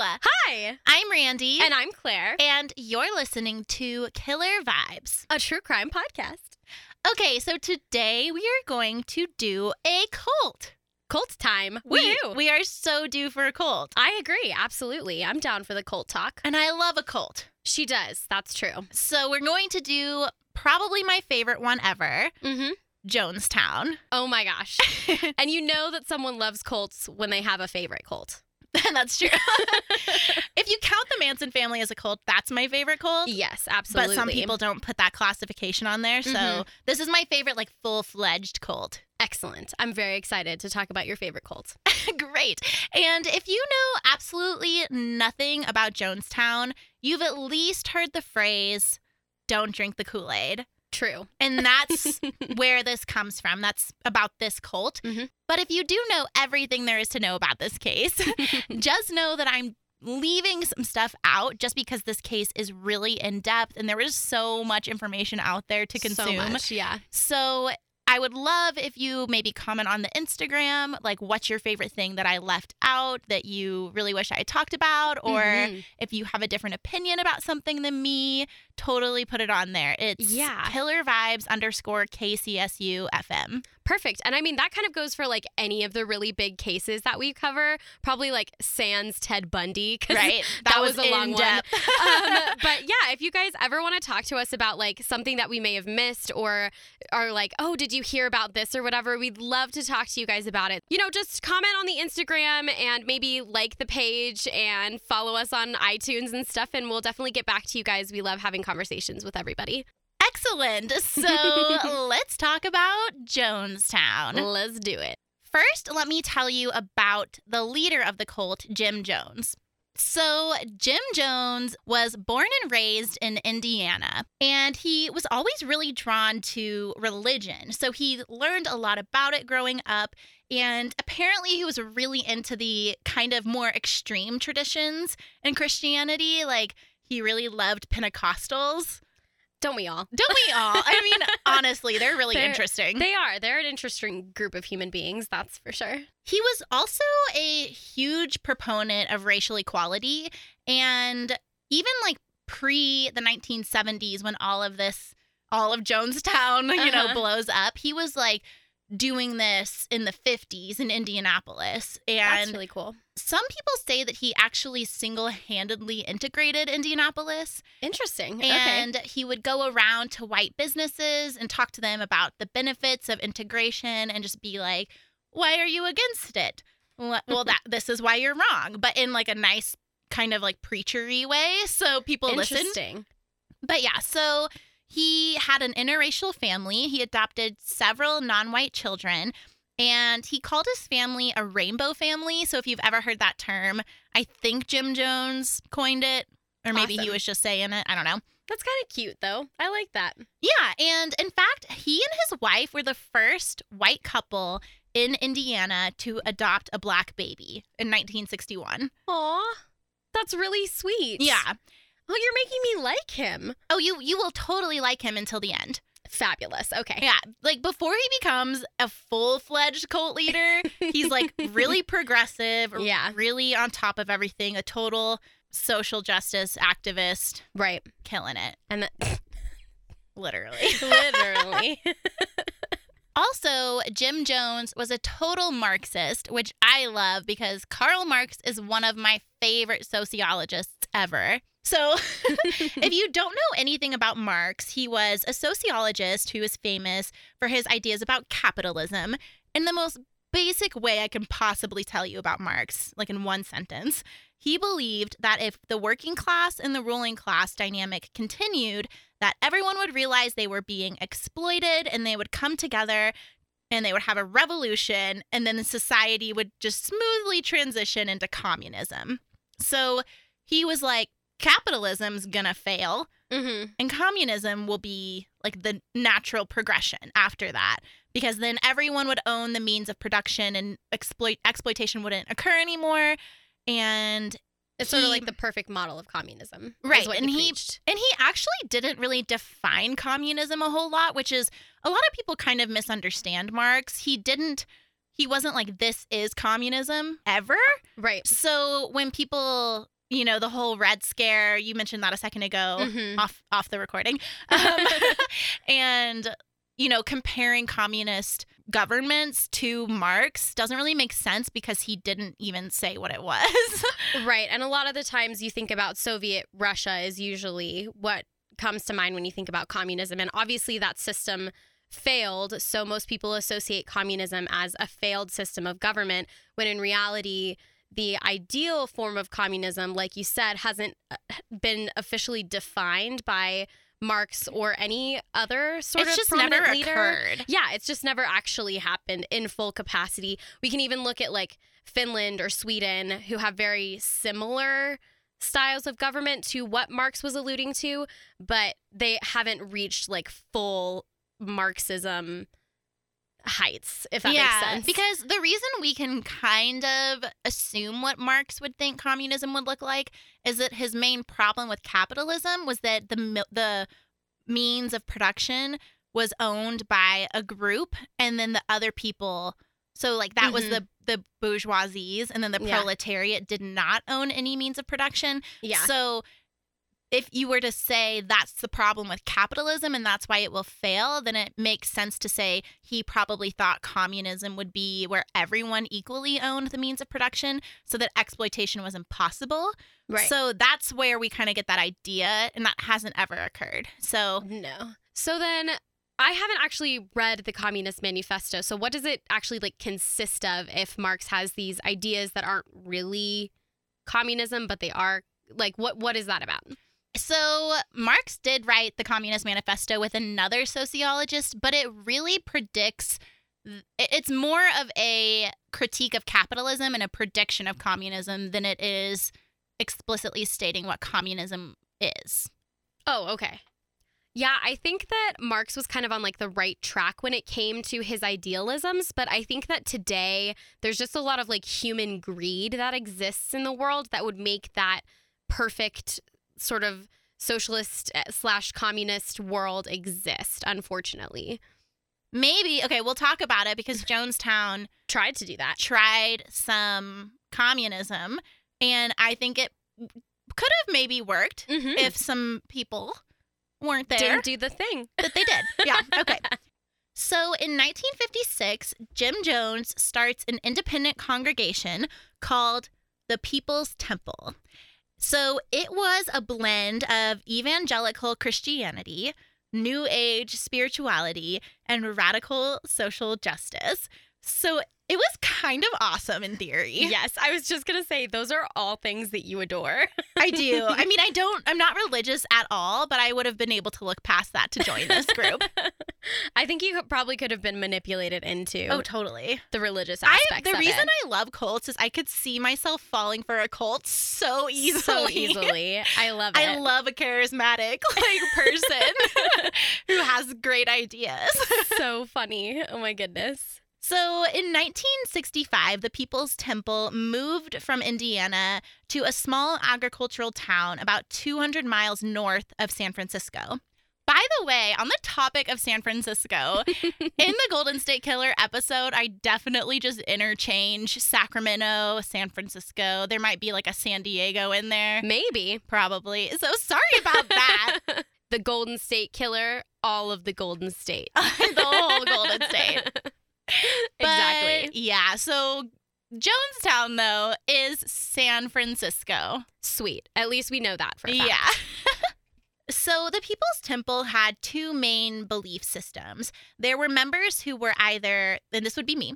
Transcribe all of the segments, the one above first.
Hi, I'm Randy. and I'm Claire, and you're listening to Killer Vibes. a true crime podcast. Okay, so today we are going to do a cult. Cult time. We, Woohoo! we are so due for a cult. I agree. Absolutely. I'm down for the cult talk. And I love a cult. She does. That's true. So we're going to do probably my favorite one ever Mm-hmm. Jonestown. Oh my gosh. and you know that someone loves cults when they have a favorite cult. And that's true. if you count the Manson family as a cult, that's my favorite cult. Yes, absolutely. But some people don't put that classification on there. So Mhm. this is my favorite, like full fledged cult. Excellent. I'm very excited to talk about your favorite cult. Great. And if you know absolutely nothing about Jonestown, you've at least heard the phrase, don't drink the Kool Aid. True. And that's where this comes from. That's about this cult. Mhm. But if you do know everything there is to know about this case, just know that I'm leaving some stuff out just because this case is really in depth and there is so much information out there to consume. So much, yeah. So I would love if you maybe comment on the Instagram, like what's your favorite thing that I left out that you really wish I talked about, or Mhm. if you have a different opinion about something than me, totally put it on there. It's Yeah. Killer Vibes underscore KCSU FM. Perfect. And I mean, that kind of goes for like any of the really big cases that we cover, probably like Sans Ted Bundy. Right? That, was, a long in one. um, but yeah, if you guys ever want to talk to us about like something that we may have missed or are like, oh, did you hear about this or whatever, we'd love to talk to you guys about it. You know, just comment on the Instagram and maybe like the page and follow us on iTunes and stuff, and we'll definitely get back to you guys. We love having conversations with everybody. Excellent. So let's talk about Jonestown. Let's do it. First, let me tell you about the leader of the cult, Jim Jones. So, Jim Jones was born and raised in Indiana, and he was always really drawn to religion. So, he learned a lot about it growing up, and apparently, he was really into the kind of more extreme traditions in Christianity. Like, he really loved Pentecostals. Don't we all? Don't we all? I mean, honestly, they're really They're- interesting. They are. They're an interesting group of human beings, that's for sure. He was also a huge proponent of racial equality. And even like pre the 1970s, when all of this, all of Jonestown, you know, Uh-huh. blows up, he was like doing this in the 50s in Indianapolis. That's And really cool. some people say that he actually single handedly integrated Indianapolis. Interesting. okay. And he would go around to white businesses and talk to them about the benefits of integration and just be like, why are you against it? Well, well, that this is why you're wrong, but in like a nice kind of like preachery way. So people. Interesting. But yeah, so he had an interracial family. He adopted several non white children. And he called his family a rainbow family. So if you've ever heard that term, I think Jim Jones coined it, or maybe he was just saying it. I don't know. That's kind of cute, though. I like that. Yeah, and in fact, he and his wife were the first white couple in Indiana to adopt a black baby in 1961. Aw, that's really sweet. Yeah. Oh, you're making me like him. Oh, you you will totally like him until the end. Fabulous. Okay. Yeah, like before he becomes a full-fledged cult leader, he's like really progressive, Yeah. really on top of everything, a total social justice activist, Right. killing it, And that, literally. literally. Also, Jim Jones was a total Marxist, which I love because Karl Marx is one of my favorite sociologists ever. So, if you don't know anything about Marx, he was a sociologist who was famous for his ideas about capitalism in the most basic way I can possibly tell you about Marx, like in one sentence. He believed that if the working class and the ruling class dynamic continued, that everyone would realize they were being exploited and they would come together and they would have a revolution and then the society would just smoothly transition into communism. So he was like capitalism's to fail mm-hmm. and communism will be like the natural progression after that because then everyone would own the means of production and exploit exploitation wouldn't occur anymore and It's sort of like the perfect model of communism. Right, and he he- and he actually didn't really define communism a whole lot which is a lot of people kind of misunderstand marx he didn't he wasn't like this is communism ever. Right. So when people, you know, the whole red scare, you mentioned that a second ago Mhm. off off the recording. Um, and you know, comparing communist governments to Marx doesn't really make sense because he didn't even say what it was. Right. And a lot of the times you think about Soviet Russia is usually what comes to mind when you think about communism. And obviously that system failed. So most people associate communism as a failed system of government, when in reality, the ideal form of communism, like you said, hasn't uh, been officially defined by Marx or any other sort it's of just prominent never leader. occurred. Yeah, it's just never actually happened in full capacity. We can even look at like Finland or Sweden, who have very similar styles of government to what Marx was alluding to, but they haven't reached like full Marxism heights, if that makes sense. Because the reason we can kind of assume what Marx would think communism would look like is that his main problem with capitalism was that the the means of production was owned by a group and then the other people so like that was Mhm. the the bourgeoisies and then the Yeah. proletariat did not own any means of production yeah. so if you were to say that's the problem with capitalism and that's why it will fail, then it makes sense to say he probably thought communism would be where everyone equally owned the means of production so that exploitation was impossible. right. So that's where we kind of get that idea, and that hasn't ever occurred. So no. So then I haven't actually read the Communist Manifesto. So what does it actually like consist of if Marx has these ideas that aren't really communism but they are like what what is that about? So Marx did write the Communist Manifesto with another sociologist, but it really predicts it's more of a critique of capitalism and a prediction of communism than it is explicitly stating what communism is. Oh, okay. Yeah, I think that Marx was kind of on like the right track when it came to his idealisms, but I think that today there's just a lot of like human greed that exists in the world that would make that perfect sort of socialist eh, slash communist world exist, unfortunately. Maybe, okay, we'll talk about it because Jonestown Tried to do that. tried some communism and I think it could have maybe worked Mm-hmm. if some people weren't there. Didn't do the thing. that they did. Yeah. Okay. So in 1956, Jim Jones starts an independent congregation called the People's Temple. So it was a blend of evangelical Christianity, New Age spirituality, and radical social justice. So it was kind of awesome in theory. Yes, I was just going to say those are all things that you adore. I do. I mean, I don't, I'm not religious at all, but I would have been able to look past that to join this group. I think you probably could have been manipulated into oh, totally. the religious I aspects the of reason it. I love cults is I could see myself falling for a cult so easily. so easily. I love it. I love a charismatic like person who has great ideas. so funny. Oh my goodness. So in 1965, the People's Temple moved from Indiana to a small agricultural town about 200 miles north of San Francisco. By the way, on the topic of San Francisco, in the Golden State Killer episode, I definitely just interchange Sacramento, San Francisco. There might be like a San Diego in there, Maybe. probably. So sorry about that. the Golden State Killer, all of the Golden State. the whole Golden State. exactly. Yeah. So Jonestown, though, is San Francisco. Sweet. At least we know that for. Yeah. so the People's Temple had two main belief systems. There were members who were either, and this would be me,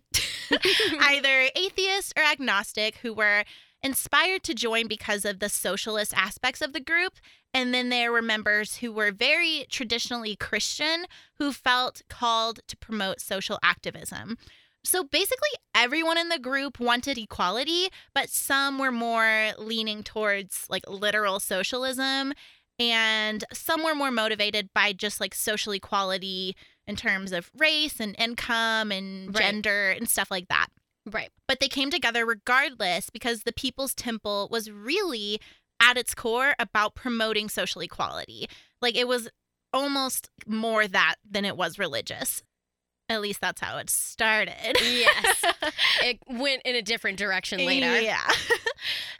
either atheist or agnostic who were inspired to join because of the socialist aspects of the group. And then there were members who were very traditionally Christian who felt called to promote social activism. So basically, everyone in the group wanted equality, but some were more leaning towards like literal socialism, and some were more motivated by just like social equality in terms of race and income and Right. gender and stuff like that Right. but they came together regardless because the People's Temple was really at its core about promoting social equality. Like it was almost more that than it was religious. At least that's how it started. Yes. it went in a different direction later. Yeah.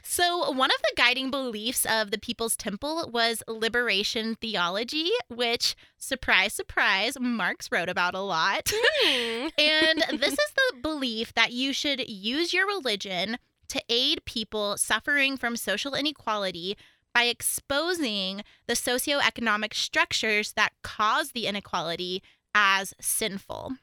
So, one of the guiding beliefs of the People's Temple was liberation theology, which, surprise, surprise, Marx wrote about a lot. Hmm. and this is the belief that you should use your religion to aid people suffering from social inequality by exposing the socioeconomic structures that cause the inequality as sinful.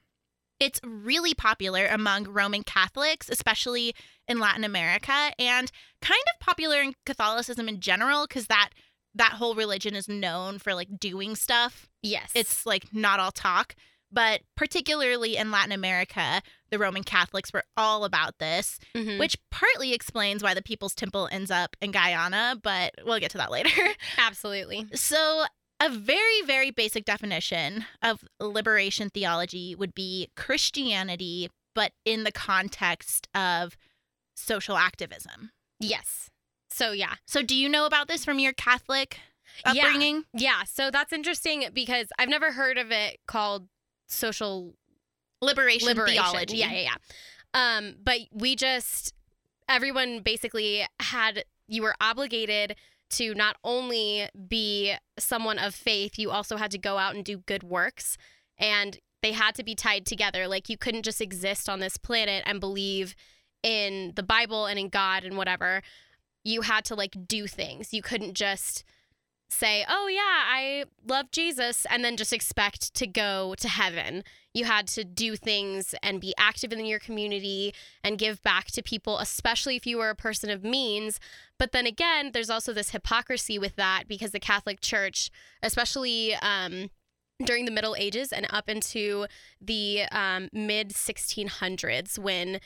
It's really popular among Roman Catholics, especially in Latin America, and kind of popular in Catholicism in general because that that whole religion is known for like doing stuff. Yes. It's like not all talk, but particularly in Latin America, the Roman Catholics were all about this, Mhm. which partly explains why the People's Temple ends up in Guyana, but we'll get to that later. absolutely. So, a very, very basic definition of liberation theology would be Christianity, but in the context of social activism. Yes. So yeah. So, do you know about this from your Catholic Yeah. upbringing? Yeah, so that's interesting because I've never heard of it called social Liberation, liberation. theology. Yeah, yeah, yeah. Um, but we just everyone basically had you were obligated to not only be someone of faith, you also had to go out and do good works and they had to be tied together. Like you couldn't just exist on this planet and believe in the Bible and in God and whatever. You had to like do things. You couldn't just say, "Oh yeah, I love Jesus," and then just expect to go to heaven. You had to do things and be active in your community and give back to people, especially if you were a person of means. But then again, there's also this hypocrisy with that because the Catholic Church, especially um, during the Middle Ages and up into the um, mid 1600s, when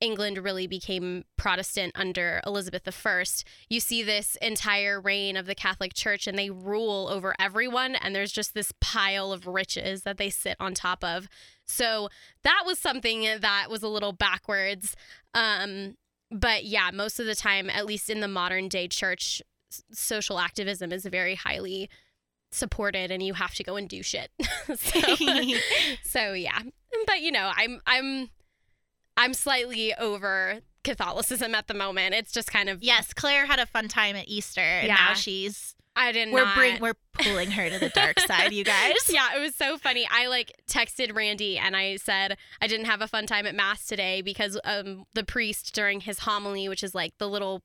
England really became Protestant under Elizabeth I, you see this entire reign of the Catholic Church and they rule over everyone, and there's just this pile of riches that they sit on top of. So that was something that was a little backwards. Um, but yeah, most of the time, at least in the modern day church, social activism is very highly supported and you have to go and do shit. so, so yeah. But you know, I'm I'm I'm slightly over Catholicism at the moment. It's just kind of Yes, Claire had a fun time at Easter, and Yeah. now she's I didn't we're bring we're pulling her to the dark side, you guys. yeah, it was so funny. I like texted Randy and I said I didn't have a fun time at mass today because um the priest during his homily, which is like the little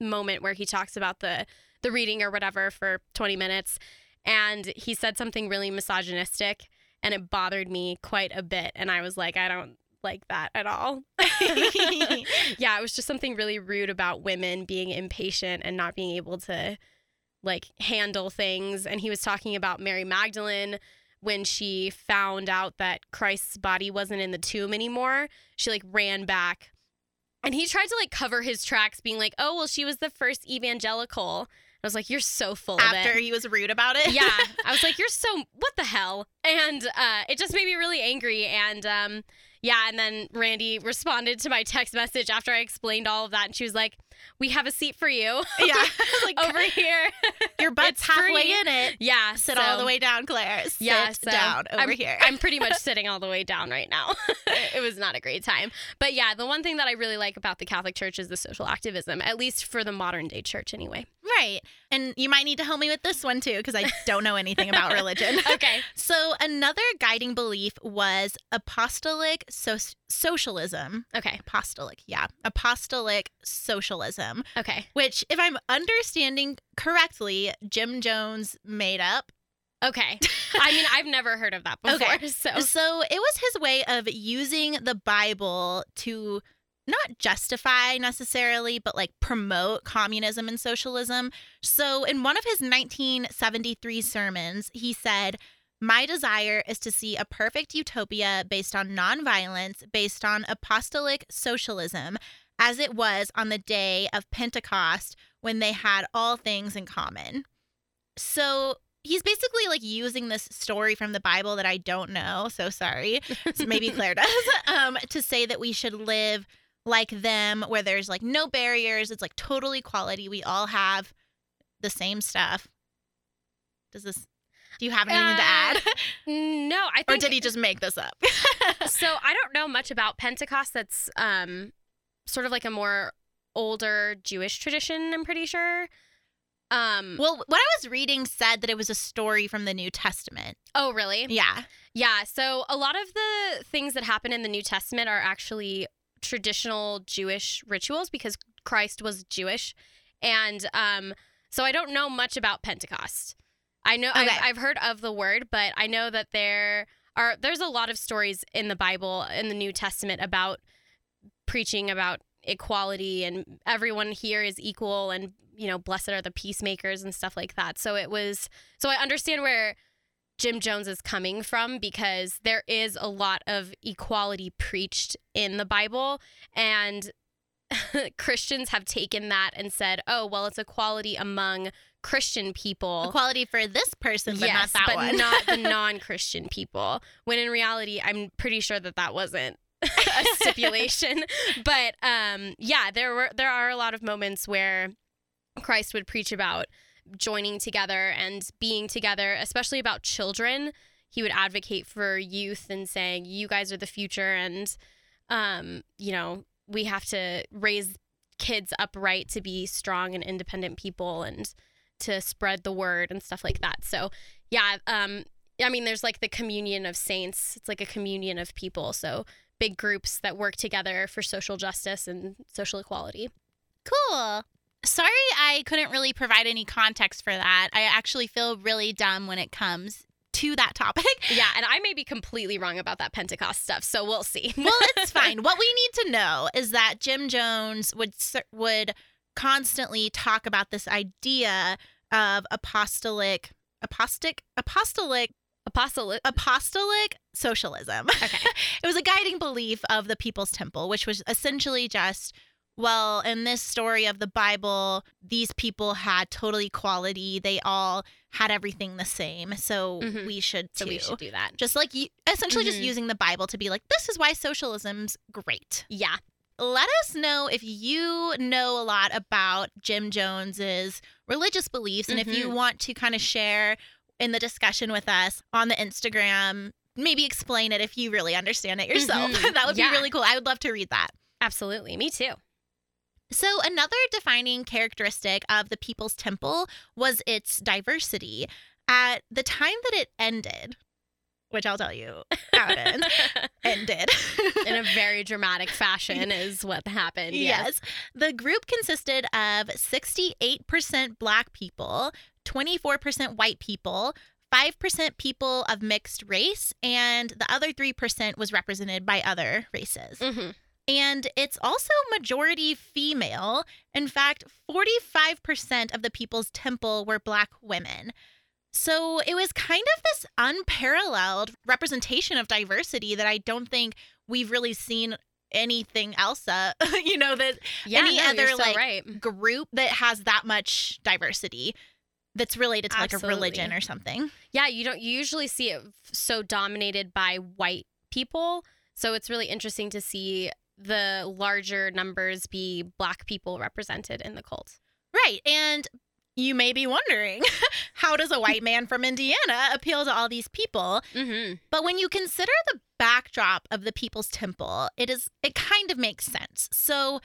moment where he talks about the the reading or whatever for 20 minutes and he said something really misogynistic and it bothered me quite a bit and I was like I don't like that at all. yeah, it was just something really rude about women being impatient and not being able to like handle things and he was talking about Mary Magdalene when she found out that Christ's body wasn't in the tomb anymore. She like ran back and he tried to like cover his tracks being like, "Oh, well she was the first evangelical." I was like, "You're so full of it." After he was rude about it. yeah i was like you're so what the hell and uh, it just made me really angry and um, yeah and then randy responded to my text message after i explained all of that and she was like we have a seat for you yeah. like over here your butt's halfway free. in it. yeah Sit so- all the way down, Claire. Sit yeah, so down over I'm, here. I'm pretty much sitting all the way down right now. it was not a great time. But yeah, the one thing that I really like about the Catholic Church is the social activism, at least for the modern day church anyway. right. And you might need to help me with this one too, because I don't know anything about religion. Okay. So another guiding belief was apostolic so- socialism. Okay. Apostolic, yeah. Apostolic socialism, Okay. which, if I'm understanding correctly, Jim Jones made up. Okay. I mean, I've never heard of that before. Okay. So So it was his way of using the Bible to not justify necessarily, but like promote communism and socialism. So in one of his 1973 sermons, he said, my desire is to see a perfect utopia based on nonviolence, based on apostolic socialism, as it was on the day of Pentecost when they had all things in common. So he's basically like using this story from the Bible that I don't know. So sorry. So maybe Claire does. Um, to say that we should live like them, where there's like no barriers. It's like total equality. We all have the same stuff. Does this? Do you have anything to add? No, I think or did he just make this up? so I don't know much about Pentecost. That's um, sort of like a more older Jewish tradition. I'm pretty sure. Um, well, what I was reading said that it was a story from the New Testament. oh, really? Yeah. Yeah. So a lot of the things that happen in the New Testament are actually traditional Jewish rituals because Christ was Jewish, and um, so I don't know much about Pentecost. I know I've, I've heard of the word, but I know that there are there's a lot of stories in the Bible in the New Testament about preaching about equality and everyone here is equal and you know blessed are the peacemakers and stuff like that. So it was so I understand where Jim Jones is coming from because there is a lot of equality preached in the Bible and Christians have taken that and said, "Oh, well, it's equality among Christian people." Equality for this person, but yes, not that but one. not the non-Christian people. When in reality, I'm pretty sure that that wasn't a stipulation. but um, yeah, there were there are a lot of moments where Christ would preach about joining together and being together, especially about children. He would advocate for youth and saying, "You guys are the future," and um, you know, we have to raise kids upright to be strong and independent people and to spread the word and stuff like that. So, yeah, um, I mean, there's like the communion of saints. It's like a communion of people. So big groups that work together for social justice and social equality. Cool. Sorry, I couldn't really provide any context for that. I actually feel really dumb when it comes to that topic. Yeah, and I may be completely wrong about that Pentecost stuff, so we'll see. well, it's fine. What we need to know is that Jim Jones would would constantly talk about this idea of apostolic apostolic apostolic Apostle. apostolic socialism. Okay. it was a guiding belief of the People's Temple, which was essentially just well, in this story of the Bible, these people had total equality. They all had everything the same. So Mhm. we should too. So we should do that. just like you, essentially just Mhm. using the Bible to be like, this is why socialism's great. Yeah. Let us know if you know a lot about Jim Jones's religious beliefs and if you Mhm. want to kind of share in the discussion with us on the Instagram. Maybe explain it if you really understand it yourself. Mhm. that would Yeah. be really cool. I would love to read that. Absolutely. Me too. So, another defining characteristic of the People's Temple was its diversity. At the time that it ended, which I'll tell you how it ends, ended. In a very dramatic fashion is what happened. yes. The group consisted of 68% Black people, 24% white people, 5% people of mixed race, and the other 3% was represented by other races. hmm And it's also majority female. In fact, 45% of the People's Temple were Black women. So it was kind of this unparalleled representation of diversity that I don't think we've really seen anything else. Uh, you know, that Yeah. Any no, other, so like, right. group that has that much diversity that's related to like a religion or something. Yeah, you don't. You usually see it f- so dominated by white people. So it's really interesting to see the larger numbers be black people represented in the cult. Right. And you may be wondering how does a white man from Indiana appeal to all these people? Mm-hmm. But when you consider the backdrop of the People's Temple, it is it kind of makes sense. So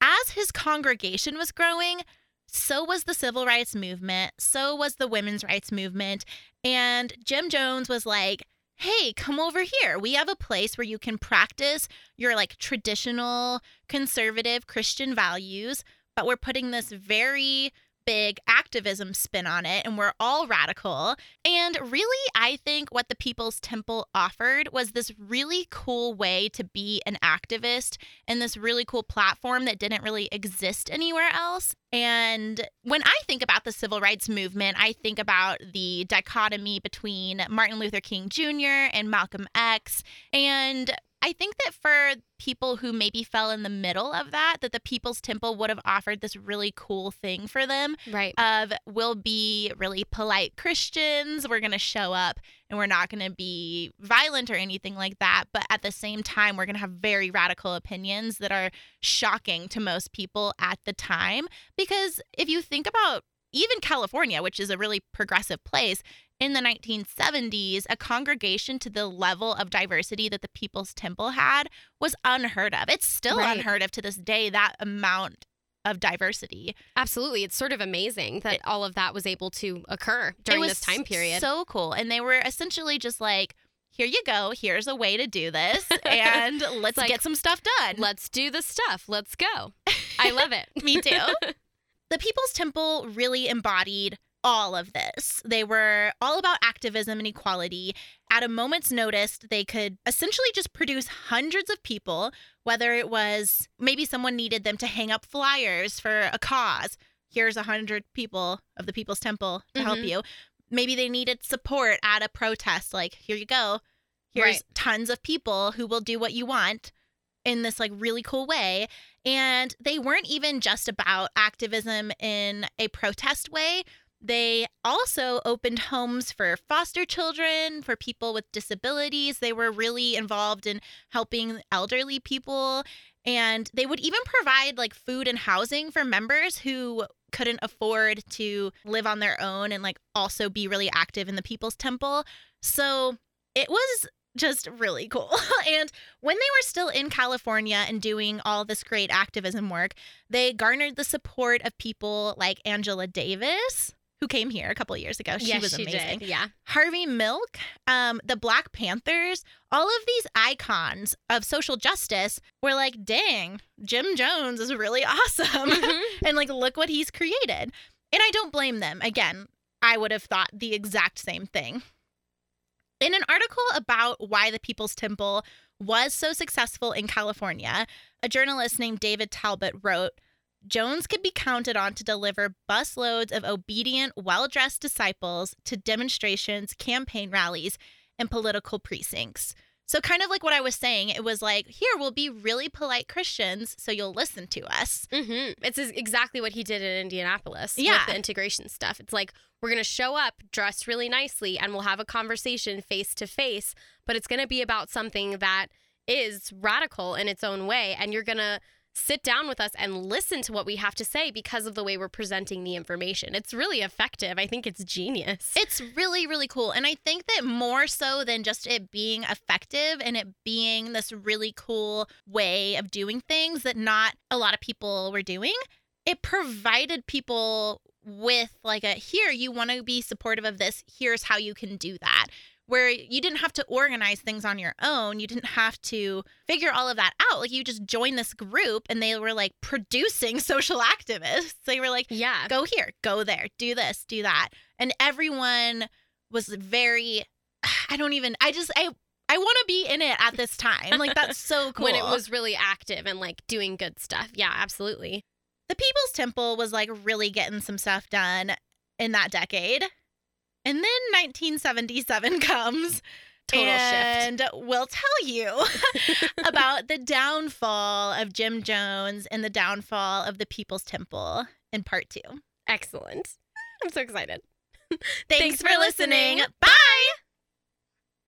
as his congregation was growing, so was the civil rights movement, so was the women's rights movement, and Jim Jones was like, "Hey, come over here. We have a place where you can practice your like traditional conservative Christian values, but we're putting this very big activism spin on it and we're all radical. And really, I think what the People's Temple offered was this really cool way to be an activist and this really cool platform that didn't really exist anywhere else. And when I think about the civil rights movement, I think about the dichotomy between Martin Luther King Jr. and Malcolm X. And I think that for people who maybe fell in the middle of that, that the People's Temple would have offered this really cool thing for them Right. of we'll be really polite Christians. We're going to show up and we're not going to be violent or anything like that. But at the same time, we're going to have very radical opinions that are shocking to most people at the time. Because if you think about even California, which is a really progressive place, in the 1970s, a congregation to the level of diversity that the People's Temple had was unheard of. It's still Right. unheard of to this day, that amount of diversity. Absolutely. It's sort of amazing that all of that was able to occur It during this time period. So cool. And they were essentially just like, here you go. Here's a way to do this. And let's like, get some stuff done. Let's do the stuff. Let's go. I love it. Me too. the People's Temple really embodied all of this. They were all about activism and equality. At a moment's notice, they could essentially just produce hundreds of people, whether it was maybe someone needed them to hang up flyers for a cause. Here's a hundred people of the People's Temple to help Mhm. you. Maybe they needed support at a protest, like, here you go. Here's Right. tons of people who will do what you want in this like really cool way. And they weren't even just about activism in a protest way. They also opened homes for foster children, for people with disabilities. They were really involved in helping elderly people. And they would even provide like food and housing for members who couldn't afford to live on their own and like also be really active in the People's Temple. So it was just really cool. and when they were still in California and doing all this great activism work, they garnered the support of people like Angela Davis, who came here a couple of years ago. She yes, was she amazing. did. Yeah. Harvey Milk, um, the Black Panthers, all of these icons of social justice were like, dang, Jim Jones is really awesome. Mhm. and like, look what he's created. And I don't blame them. Again, I would have thought the exact same thing. In an article about why the People's Temple was so successful in California, a journalist named David Talbot wrote Jones could be counted on to deliver busloads of obedient, well dressed disciples to demonstrations, campaign rallies, and political precincts. So, kind of like what I was saying, it was like, here, we'll be really polite Christians, so you'll listen to us. hmm It's exactly what he did in Indianapolis Yeah. with the integration stuff. It's like we're going to show up dressed really nicely and we'll have a conversation face to face, but it's going to be about something that is radical in its own way. And you're going to sit down with us and listen to what we have to say because of the way we're presenting the information. It's really effective. I think it's genius. It's really, really cool. And I think that more so than just it being effective and it being this really cool way of doing things that not a lot of people were doing, it provided people with like a here, you want to be supportive of this, here's how you can do that. Where you didn't have to organize things on your own. You didn't have to figure all of that out. Like you just joined this group and they were like producing social activists. They were like, yeah. go here, go there, do this, do that. And everyone was very I don't even I just I I want to be in it at this time. Like that's so cool. When it was really active and like doing good stuff. Yeah, absolutely. the People's Temple was like really getting some stuff done in that decade. And then 1977 comes Total shift. and we'll tell you about the downfall of Jim Jones and the downfall of the People's Temple in part 2. Excellent. I'm so excited. Thanks, Thanks for for listening. listening. Bye.